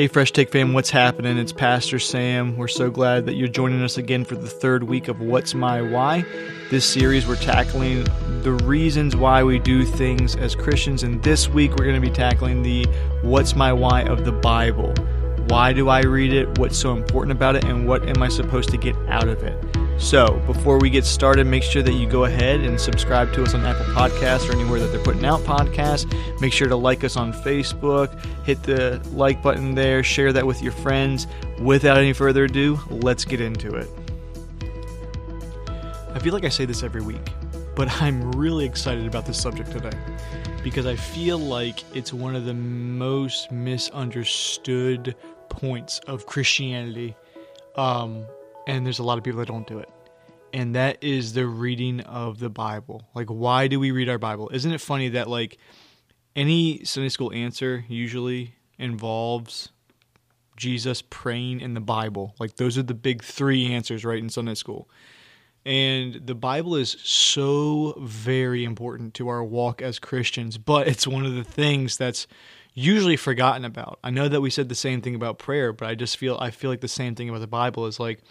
Hey, Fresh Take fam, what's happening? It's Pastor Sam. We're so glad that you're joining us again for the third week of What's My Why. This series, we're tackling the reasons why we do things as Christians, and this week we're going to be tackling the What's My Why of the Bible. Why do I read it? What's so important about it? And what am I supposed to get out of it? So, before we get started, make sure that you go ahead and subscribe to us on Apple Podcasts or anywhere that they're putting out podcasts. Make sure to like us on Facebook, hit the like button there, share that with your friends. Without any further ado, let's get into it. I feel like I say this every week, but I'm really excited about this subject today because I feel like it's one of the most misunderstood points of Christianity. Um, and there's a lot of people that don't do it. And that is the reading of the Bible. Like, why do we read our Bible? Isn't it funny that, like, any Sunday school answer usually involves Jesus praying in the Bible? Like, those are the big three answers, right, in Sunday school. And the Bible is so very important to our walk as Christians, but it's one of the things that's usually forgotten about. I know that we said the same thing about prayer, but I just feel I feel like the same thing about the Bible is like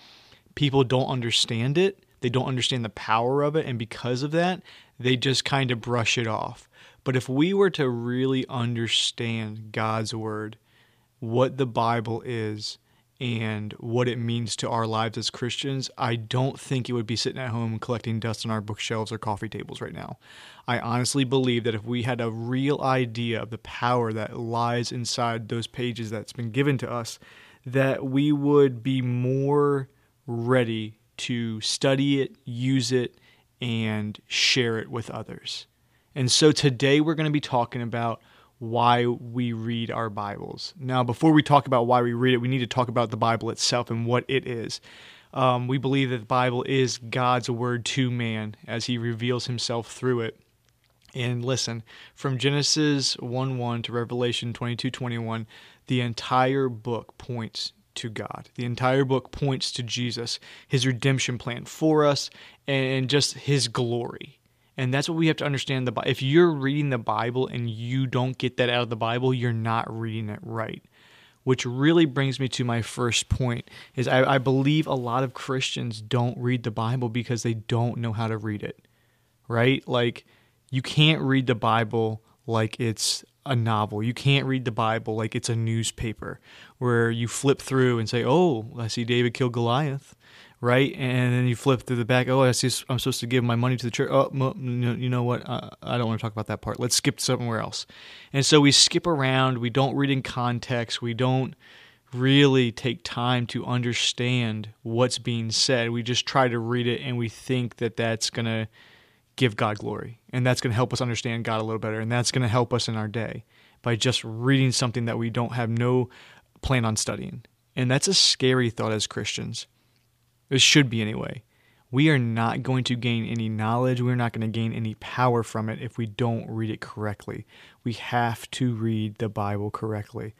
people don't understand it. They don't understand the power of it. And because of that, they just kind of brush it off. But if we were to really understand God's word, what the Bible is, and what it means to our lives as Christians, I don't think it would be sitting at home collecting dust on our bookshelves or coffee tables right now. I honestly believe that if we had a real idea of the power that lies inside those pages that's been given to us, that we would be more ready to study it, use it, and share it with others. And so today we're going to be talking about why we read our Bibles. Now, before we talk about why we read it, we need to talk about the Bible itself and what it is. Um, we believe that the Bible is God's word to man as he reveals himself through it. And listen, from Genesis 1 1 to Revelation 22 21, the entire book points to God. The entire book points to Jesus, his redemption plan for us, and just his glory. And that's what we have to understand. The if you're reading the Bible and you don't get that out of the Bible, you're not reading it right. Which really brings me to my first point: is I, I believe a lot of Christians don't read the Bible because they don't know how to read it. Right? Like you can't read the Bible like it's a novel. You can't read the Bible like it's a newspaper where you flip through and say, "Oh, I see David killed Goliath." Right, and then you flip through the back. Oh, I see. I'm supposed to give my money to the church. Oh, you know what? Uh, I don't want to talk about that part. Let's skip somewhere else. And so we skip around. We don't read in context. We don't really take time to understand what's being said. We just try to read it, and we think that that's gonna give God glory. And that's going to help us understand God a little better. And that's going to help us in our day by just reading something that we don't have no plan on studying. And that's a scary thought as Christians. It should be anyway. We are not going to gain any knowledge. We're not going to gain any power from it if we don't read it correctly. We have to read the Bible correctly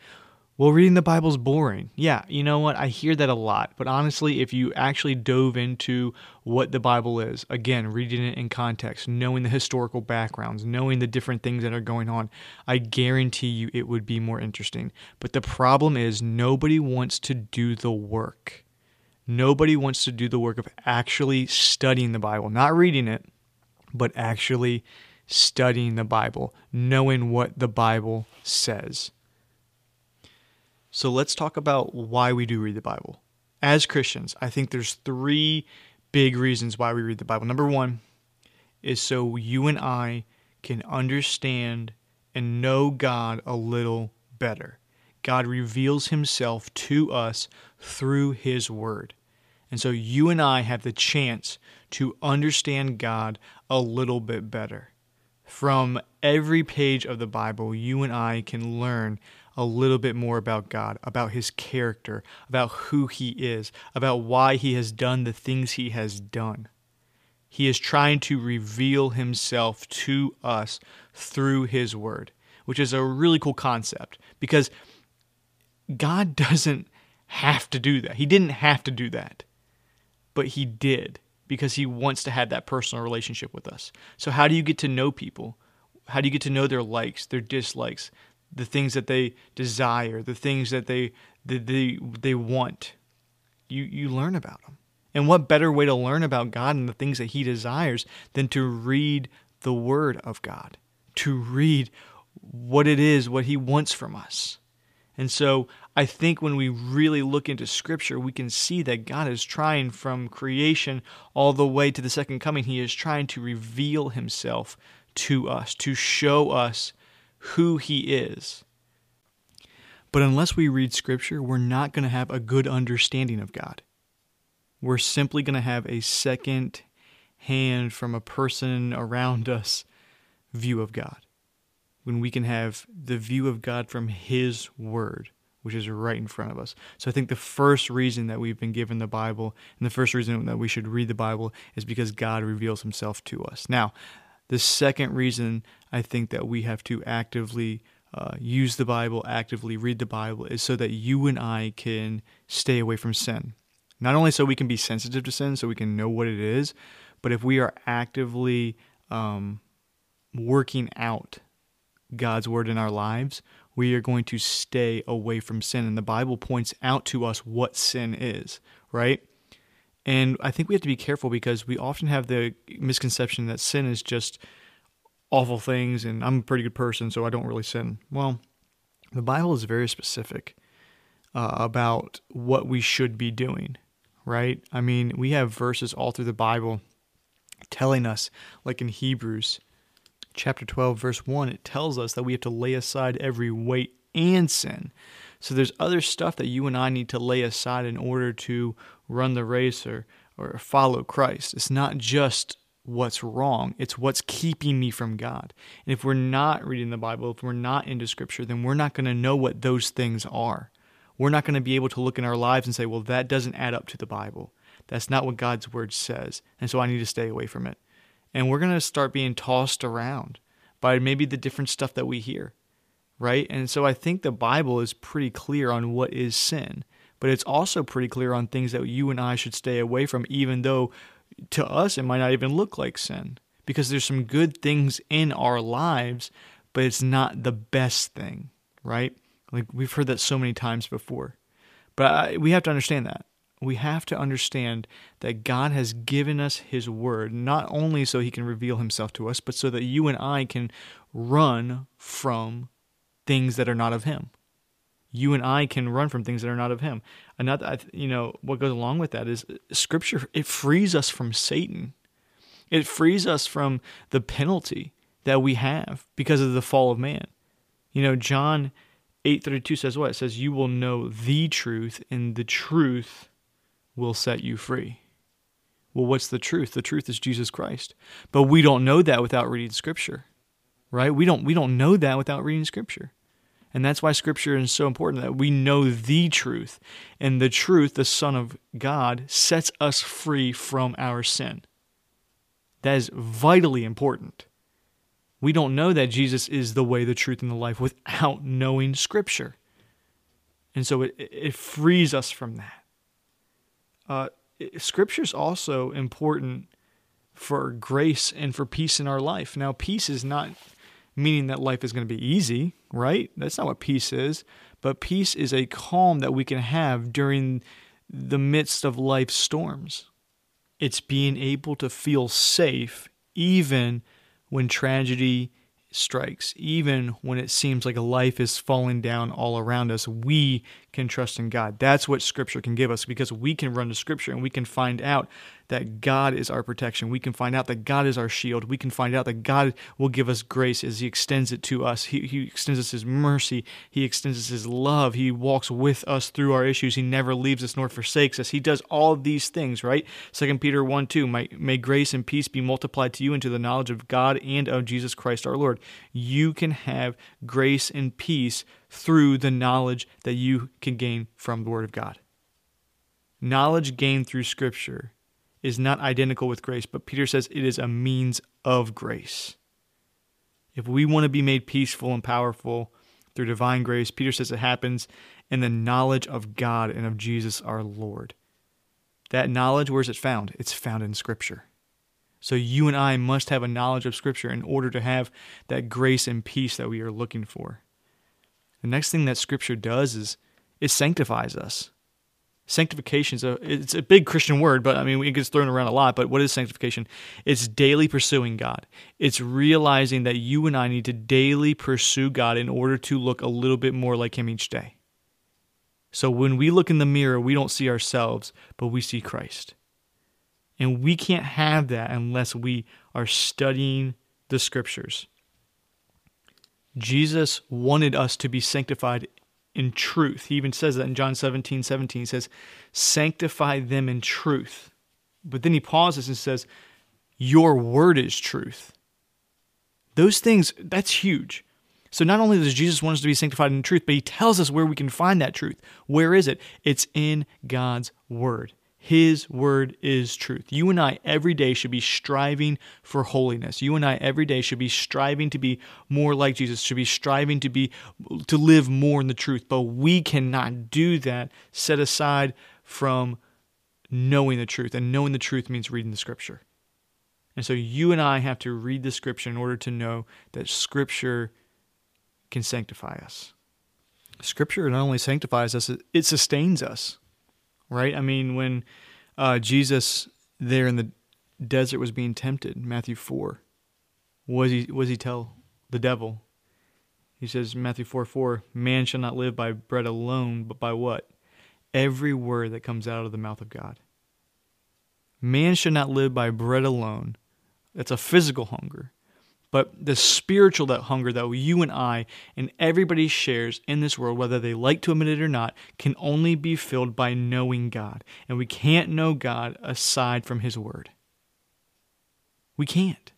well, reading the Bible's boring. Yeah, you know what? I hear that a lot. But honestly, if you actually dove into what the Bible is, again, reading it in context, knowing the historical backgrounds, knowing the different things that are going on, I guarantee you it would be more interesting. But the problem is, nobody wants to do the work. Nobody wants to do the work of actually studying the Bible, not reading it, but actually studying the Bible, knowing what the Bible says. So let's talk about why we do read the Bible. As Christians, I think there's three big reasons why we read the Bible. Number one is so you and I can understand and know God a little better. God reveals himself to us through his word. And so you and I have the chance to understand God a little bit better. From every page of the Bible, you and I can learn a little bit more about God, about his character, about who he is, about why he has done the things he has done. He is trying to reveal himself to us through his word, which is a really cool concept because God doesn't have to do that. He didn't have to do that, but he did because he wants to have that personal relationship with us. So, how do you get to know people? How do you get to know their likes, their dislikes, the things that they desire, the things that they that they they want. You you learn about them. And what better way to learn about God and the things that he desires than to read the word of God, to read what it is, what he wants from us. And so I think when we really look into Scripture, we can see that God is trying from creation all the way to the second coming. He is trying to reveal Himself to us, to show us who He is. But unless we read Scripture, we're not going to have a good understanding of God. We're simply going to have a second hand from a person around us view of God. When we can have the view of God from His Word, which is right in front of us. So I think the first reason that we've been given the Bible and the first reason that we should read the Bible is because God reveals Himself to us. Now, the second reason I think that we have to actively uh, use the Bible, actively read the Bible, is so that you and I can stay away from sin. Not only so we can be sensitive to sin, so we can know what it is, but if we are actively um, working out God's word in our lives, we are going to stay away from sin. And the Bible points out to us what sin is, right? And I think we have to be careful because we often have the misconception that sin is just awful things and I'm a pretty good person, so I don't really sin. Well, the Bible is very specific uh, about what we should be doing, right? I mean, we have verses all through the Bible telling us, like in Hebrews chapter 12, verse 1, it tells us that we have to lay aside every weight and sin. So there's other stuff that you and I need to lay aside in order to run the race or, or follow Christ. It's not just what's wrong, it's what's keeping me from God. And if we're not reading the Bible, if we're not into Scripture, then we're not going to know what those things are. We're not going to be able to look in our lives and say, well, that doesn't add up to the Bible. That's not what God's Word says. And so I need to stay away from it. And we're going to start being tossed around by maybe the different stuff that we hear, right? And so I think the Bible is pretty clear on what is sin, but it's also pretty clear on things that you and I should stay away from, even though to us it might not even look like sin because there's some good things in our lives, but it's not the best thing, right? Like we've heard that so many times before. But I, we have to understand that we have to understand that God has given us His Word, not only so He can reveal Himself to us, but so that you and I can run from things that are not of Him. You and I can run from things that are not of Him. Another, you know, what goes along with that is uh, Scripture. It frees us from Satan. It frees us from the penalty that we have because of the fall of man. You know, John 8:32 says what? It says you will know the truth and the truth will set you free. Well, what's the truth? The truth is Jesus Christ. But we don't know that without reading scripture. Right? We don't we don't know that without reading scripture. And that's why scripture is so important that we know the truth. And the truth, the Son of God, sets us free from our sin. That is vitally important. We don't know that Jesus is the way, the truth, and the life without knowing scripture. And so it, it frees us from that. Uh, Scripture is also important for grace and for peace in our life. Now, peace is not meaning that life is going to be easy, right? That's not what peace is. But peace is a calm that we can have during the midst of life's storms. It's being able to feel safe even when tragedy strikes, even when it seems like life is falling down all around us, we can trust in God. That's what Scripture can give us because we can run to Scripture and we can find out that God is our protection. We can find out that God is our shield. We can find out that God will give us grace as He extends it to us. He, he extends us His mercy. He extends us His love. He walks with us through our issues. He never leaves us nor forsakes us. He does all these things, right? 2 Peter 1 2, may, may grace and peace be multiplied to you into the knowledge of God and of Jesus Christ our Lord. You can have grace and peace through the knowledge that you can gain from the Word of God. Knowledge gained through Scripture is not identical with grace, but Peter says it is a means of grace. If we want to be made peaceful and powerful through divine grace, Peter says it happens in the knowledge of God and of Jesus our Lord. That knowledge, where is it found? It's found in Scripture. So you and I must have a knowledge of Scripture in order to have that grace and peace that we are looking for. The next thing that Scripture does is it sanctifies us. Sanctification is a it's a big Christian word, but I mean it gets thrown around a lot. But what is sanctification? It's daily pursuing God. It's realizing that you and I need to daily pursue God in order to look a little bit more like Him each day. So when we look in the mirror, we don't see ourselves, but we see Christ. And we can't have that unless we are studying the scriptures. Jesus wanted us to be sanctified in truth. He even says that in John 17 17. He says, Sanctify them in truth. But then he pauses and says, Your word is truth. Those things, that's huge. So not only does Jesus want us to be sanctified in truth, but he tells us where we can find that truth. Where is it? It's in God's word. His word is truth. You and I every day should be striving for holiness. You and I every day should be striving to be more like Jesus, should be striving to be to live more in the truth. But we cannot do that set aside from knowing the truth. And knowing the truth means reading the scripture. And so you and I have to read the scripture in order to know that scripture can sanctify us. Scripture not only sanctifies us, it sustains us right? I mean, when uh, Jesus there in the desert was being tempted, Matthew four, was he was he tell the devil? He says Matthew four four, man shall not live by bread alone, but by what? Every word that comes out of the mouth of God. Man should not live by bread alone. That's a physical hunger. But the spiritual that hunger that you and I and everybody shares in this world, whether they like to admit it or not, can only be filled by knowing God. And we can't know God aside from His Word. We can't.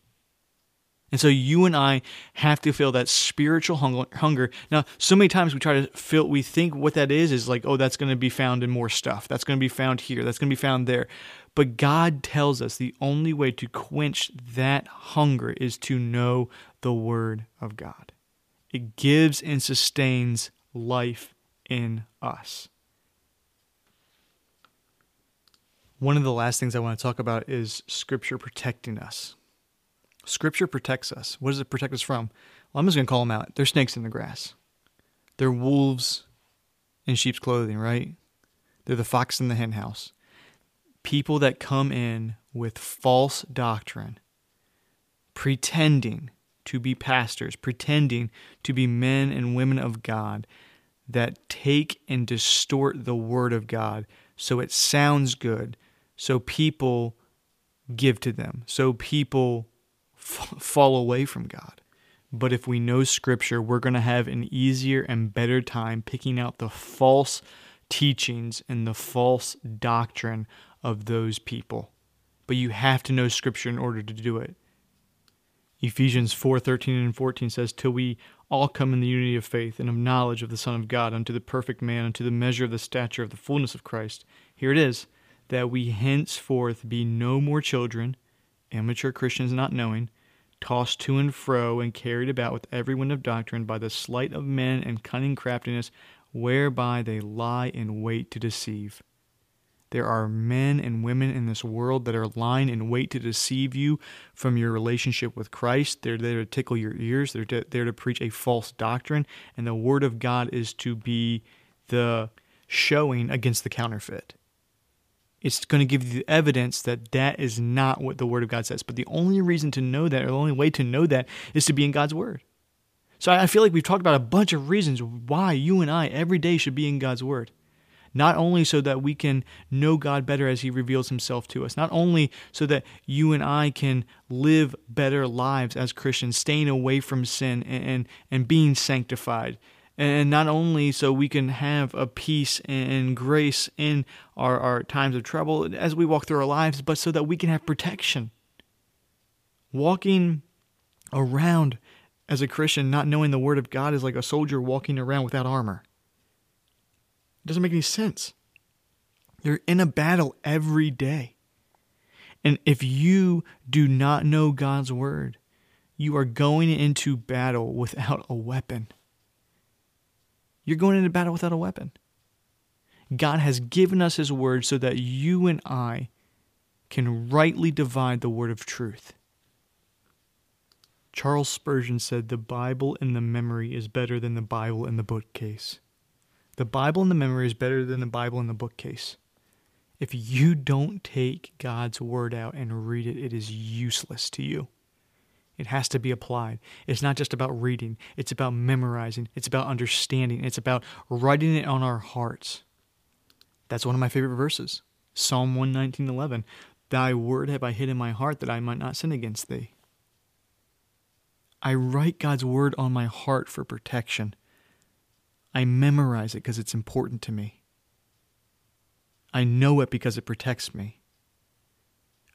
And so you and I have to feel that spiritual hunger. Now, so many times we try to feel, we think what that is is like, oh, that's going to be found in more stuff. That's going to be found here. That's going to be found there. But God tells us the only way to quench that hunger is to know the Word of God. It gives and sustains life in us. One of the last things I want to talk about is Scripture protecting us. Scripture protects us. What does it protect us from? Well, I'm just going to call them out. They're snakes in the grass. They're wolves in sheep's clothing, right? They're the fox in the henhouse people that come in with false doctrine, pretending to be pastors, pretending to be men and women of God, that take and distort the word of God so it sounds good, so people give to them, so people f- fall away from God. But if we know Scripture, we're going to have an easier and better time picking out the false teachings and the false doctrine of those people. But you have to know Scripture in order to do it. Ephesians 4:13 and 14 says till we all come in the unity of faith and of knowledge of the Son of God unto the perfect man unto the measure of the stature of the fullness of Christ. Here it is that we henceforth be no more children, immature Christians not knowing, tossed to and fro and carried about with every wind of doctrine by the sleight of men and cunning craftiness whereby they lie in wait to deceive. There are men and women in this world that are lying in wait to deceive you from your relationship with Christ. They're there to tickle your ears. They're there to preach a false doctrine. And the Word of God is to be the showing against the counterfeit. It's going to give you the evidence that that is not what the Word of God says. But the only reason to know that, or the only way to know that, is to be in God's Word. So I feel like we've talked about a bunch of reasons why you and I every day should be in God's Word not only so that we can know God better as He reveals Himself to us, not only so that you and I can live better lives as Christians, staying away from sin and, and, and being sanctified, and not only so we can have a peace and grace in our, our times of trouble as we walk through our lives, but so that we can have protection. Walking around as a Christian, not knowing the Word of God, is like a soldier walking around without armor. It doesn't make any sense. You're in a battle every day. And if you do not know God's word, you are going into battle without a weapon. You're going into battle without a weapon. God has given us His word so that you and I can rightly divide the word of truth. Charles Spurgeon said, The Bible in the memory is better than the Bible in the bookcase. The Bible in the memory is better than the Bible in the bookcase. If you don't take God's word out and read it, it is useless to you. It has to be applied. It's not just about reading, it's about memorizing, it's about understanding, it's about writing it on our hearts. That's one of my favorite verses. Psalm 119:11. Thy word have I hid in my heart that I might not sin against thee. I write God's word on my heart for protection. I memorize it because it's important to me. I know it because it protects me.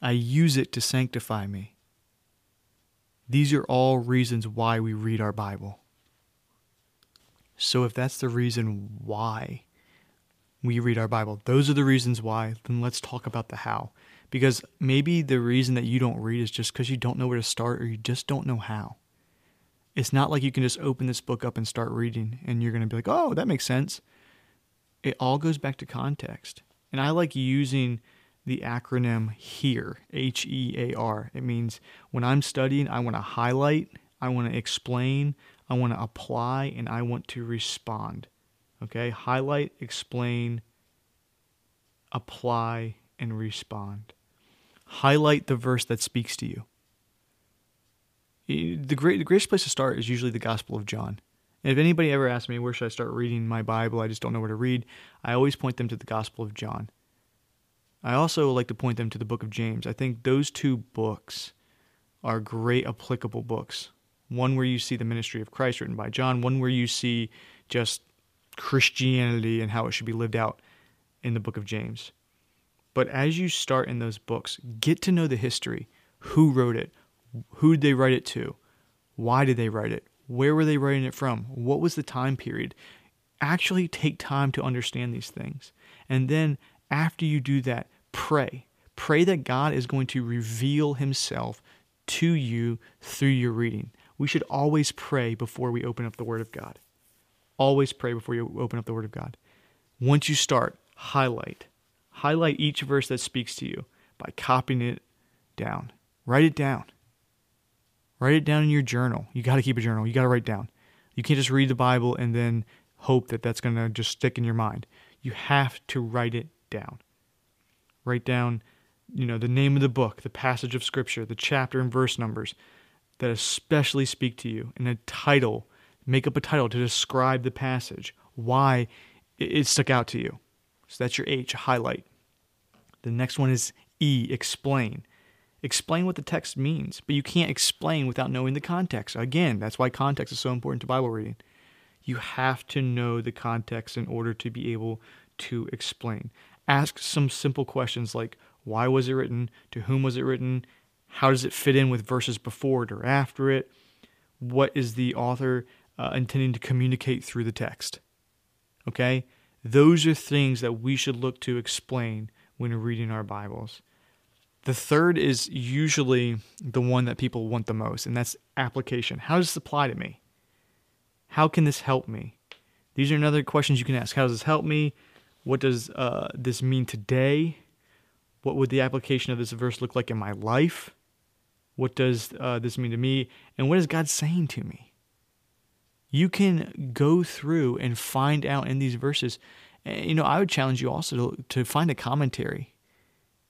I use it to sanctify me. These are all reasons why we read our Bible. So, if that's the reason why we read our Bible, those are the reasons why, then let's talk about the how. Because maybe the reason that you don't read is just because you don't know where to start or you just don't know how. It's not like you can just open this book up and start reading and you're going to be like, oh, that makes sense. It all goes back to context. And I like using the acronym HEAR, H E A R. It means when I'm studying, I want to highlight, I want to explain, I want to apply, and I want to respond. Okay? Highlight, explain, apply, and respond. Highlight the verse that speaks to you. The, great, the greatest place to start is usually the Gospel of John. And if anybody ever asks me where should I start reading my Bible, I just don't know where to read, I always point them to the Gospel of John. I also like to point them to the book of James. I think those two books are great applicable books. One where you see the ministry of Christ written by John, one where you see just Christianity and how it should be lived out in the book of James. But as you start in those books, get to know the history. Who wrote it? Who did they write it to? Why did they write it? Where were they writing it from? What was the time period? Actually take time to understand these things. And then after you do that, pray. Pray that God is going to reveal himself to you through your reading. We should always pray before we open up the Word of God. Always pray before you open up the Word of God. Once you start, highlight. Highlight each verse that speaks to you by copying it down. Write it down. Write it down in your journal. You got to keep a journal. You got to write down. You can't just read the Bible and then hope that that's going to just stick in your mind. You have to write it down. Write down, you know, the name of the book, the passage of scripture, the chapter and verse numbers that especially speak to you, and a title. Make up a title to describe the passage, why it stuck out to you. So that's your H, highlight. The next one is E, explain. Explain what the text means, but you can't explain without knowing the context. Again, that's why context is so important to Bible reading. You have to know the context in order to be able to explain. Ask some simple questions like why was it written? To whom was it written? How does it fit in with verses before it or after it? What is the author uh, intending to communicate through the text? Okay? Those are things that we should look to explain when reading our Bibles. The third is usually the one that people want the most, and that's application. How does this apply to me? How can this help me? These are another questions you can ask. How does this help me? What does uh, this mean today? What would the application of this verse look like in my life? What does uh, this mean to me? And what is God saying to me? You can go through and find out in these verses. You know, I would challenge you also to, to find a commentary.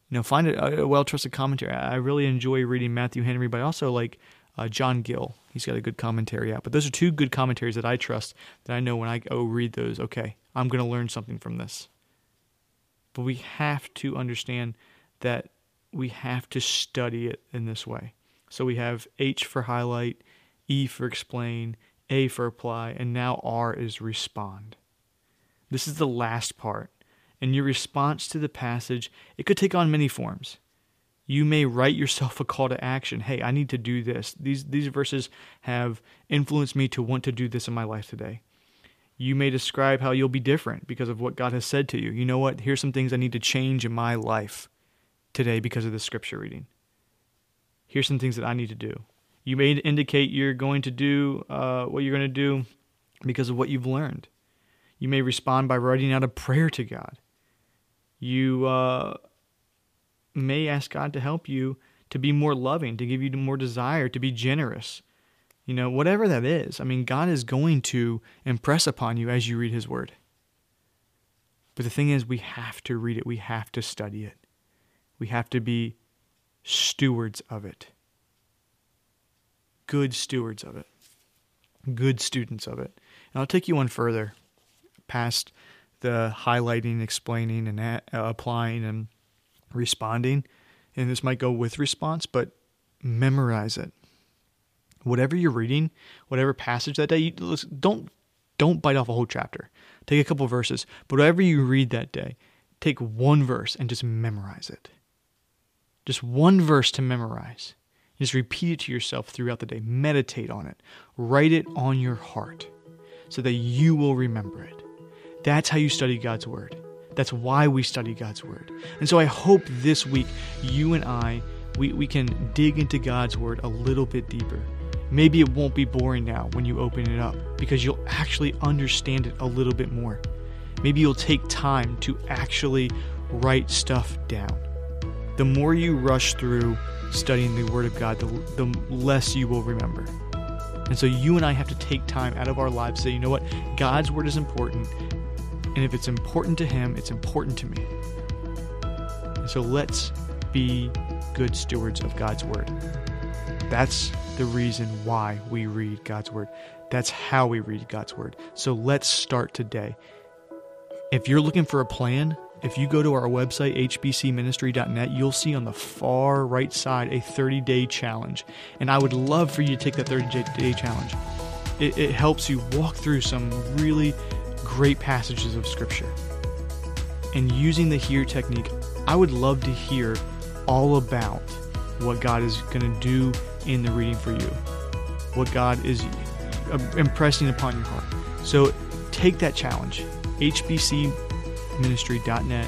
You know, find a, a well trusted commentary. I really enjoy reading Matthew Henry, but I also like uh, John Gill. He's got a good commentary out. But those are two good commentaries that I trust that I know when I go read those, okay, I'm going to learn something from this. But we have to understand that we have to study it in this way. So we have H for highlight, E for explain, A for apply, and now R is respond. This is the last part. And your response to the passage, it could take on many forms. You may write yourself a call to action. Hey, I need to do this. These these verses have influenced me to want to do this in my life today. You may describe how you'll be different because of what God has said to you. You know what? Here's some things I need to change in my life today because of the scripture reading. Here's some things that I need to do. You may indicate you're going to do uh, what you're going to do because of what you've learned. You may respond by writing out a prayer to God. You uh, may ask God to help you to be more loving, to give you more desire, to be generous, You know, whatever that is. I mean, God is going to impress upon you as you read His Word. But the thing is, we have to read it, we have to study it, we have to be stewards of it, good stewards of it, good students of it. And I'll take you one further past the highlighting, explaining, and uh, applying and responding. And this might go with response, but memorize it. Whatever you're reading, whatever passage that day, you, don't don't bite off a whole chapter. Take a couple verses, but whatever you read that day, take one verse and just memorize it. Just one verse to memorize. Just repeat it to yourself throughout the day. Meditate on it. Write it on your heart so that you will remember it. That's how you study God's Word. That's why we study God's Word. And so I hope this week you and I, we, we can dig into God's Word a little bit deeper. Maybe it won't be boring now when you open it up because you'll actually understand it a little bit more. Maybe you'll take time to actually write stuff down. The more you rush through studying the Word of God, the, the less you will remember. And so you and I have to take time out of our lives to say, you know what? God's word is important. And if it's important to Him, it's important to me. And so let's be good stewards of God's word. That's the reason why we read God's word. That's how we read God's word. So let's start today. If you're looking for a plan, if you go to our website, hbcministry.net, you'll see on the far right side a 30 day challenge. And I would love for you to take that 30 day challenge. It, it helps you walk through some really great passages of Scripture. And using the hear technique, I would love to hear all about what God is going to do in the reading for you, what God is uh, impressing upon your heart. So take that challenge, hbcministry.net.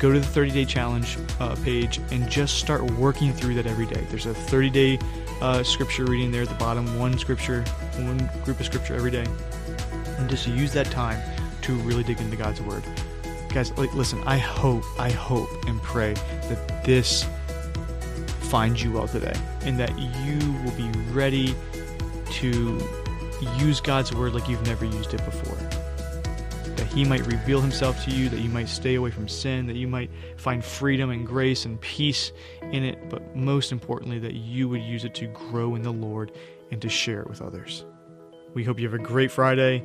Go to the 30 day challenge uh, page and just start working through that every day. There's a 30 day uh, scripture reading there at the bottom, one scripture, one group of scripture every day. And just use that time to really dig into God's Word. Guys, like, listen, I hope, I hope and pray that this finds you well today and that you will be ready to use God's Word like you've never used it before that He might reveal Himself to you, that you might stay away from sin, that you might find freedom and grace and peace in it, but most importantly, that you would use it to grow in the Lord and to share it with others. We hope you have a great Friday.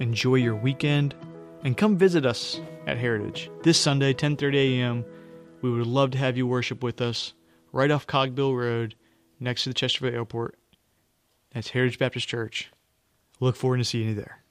Enjoy your weekend and come visit us at Heritage this Sunday, 10:30 a.m. We would love to have you worship with us right off Cogbill Road, next to the Chesterfield Airport. That's Heritage Baptist Church. Look forward to seeing you there.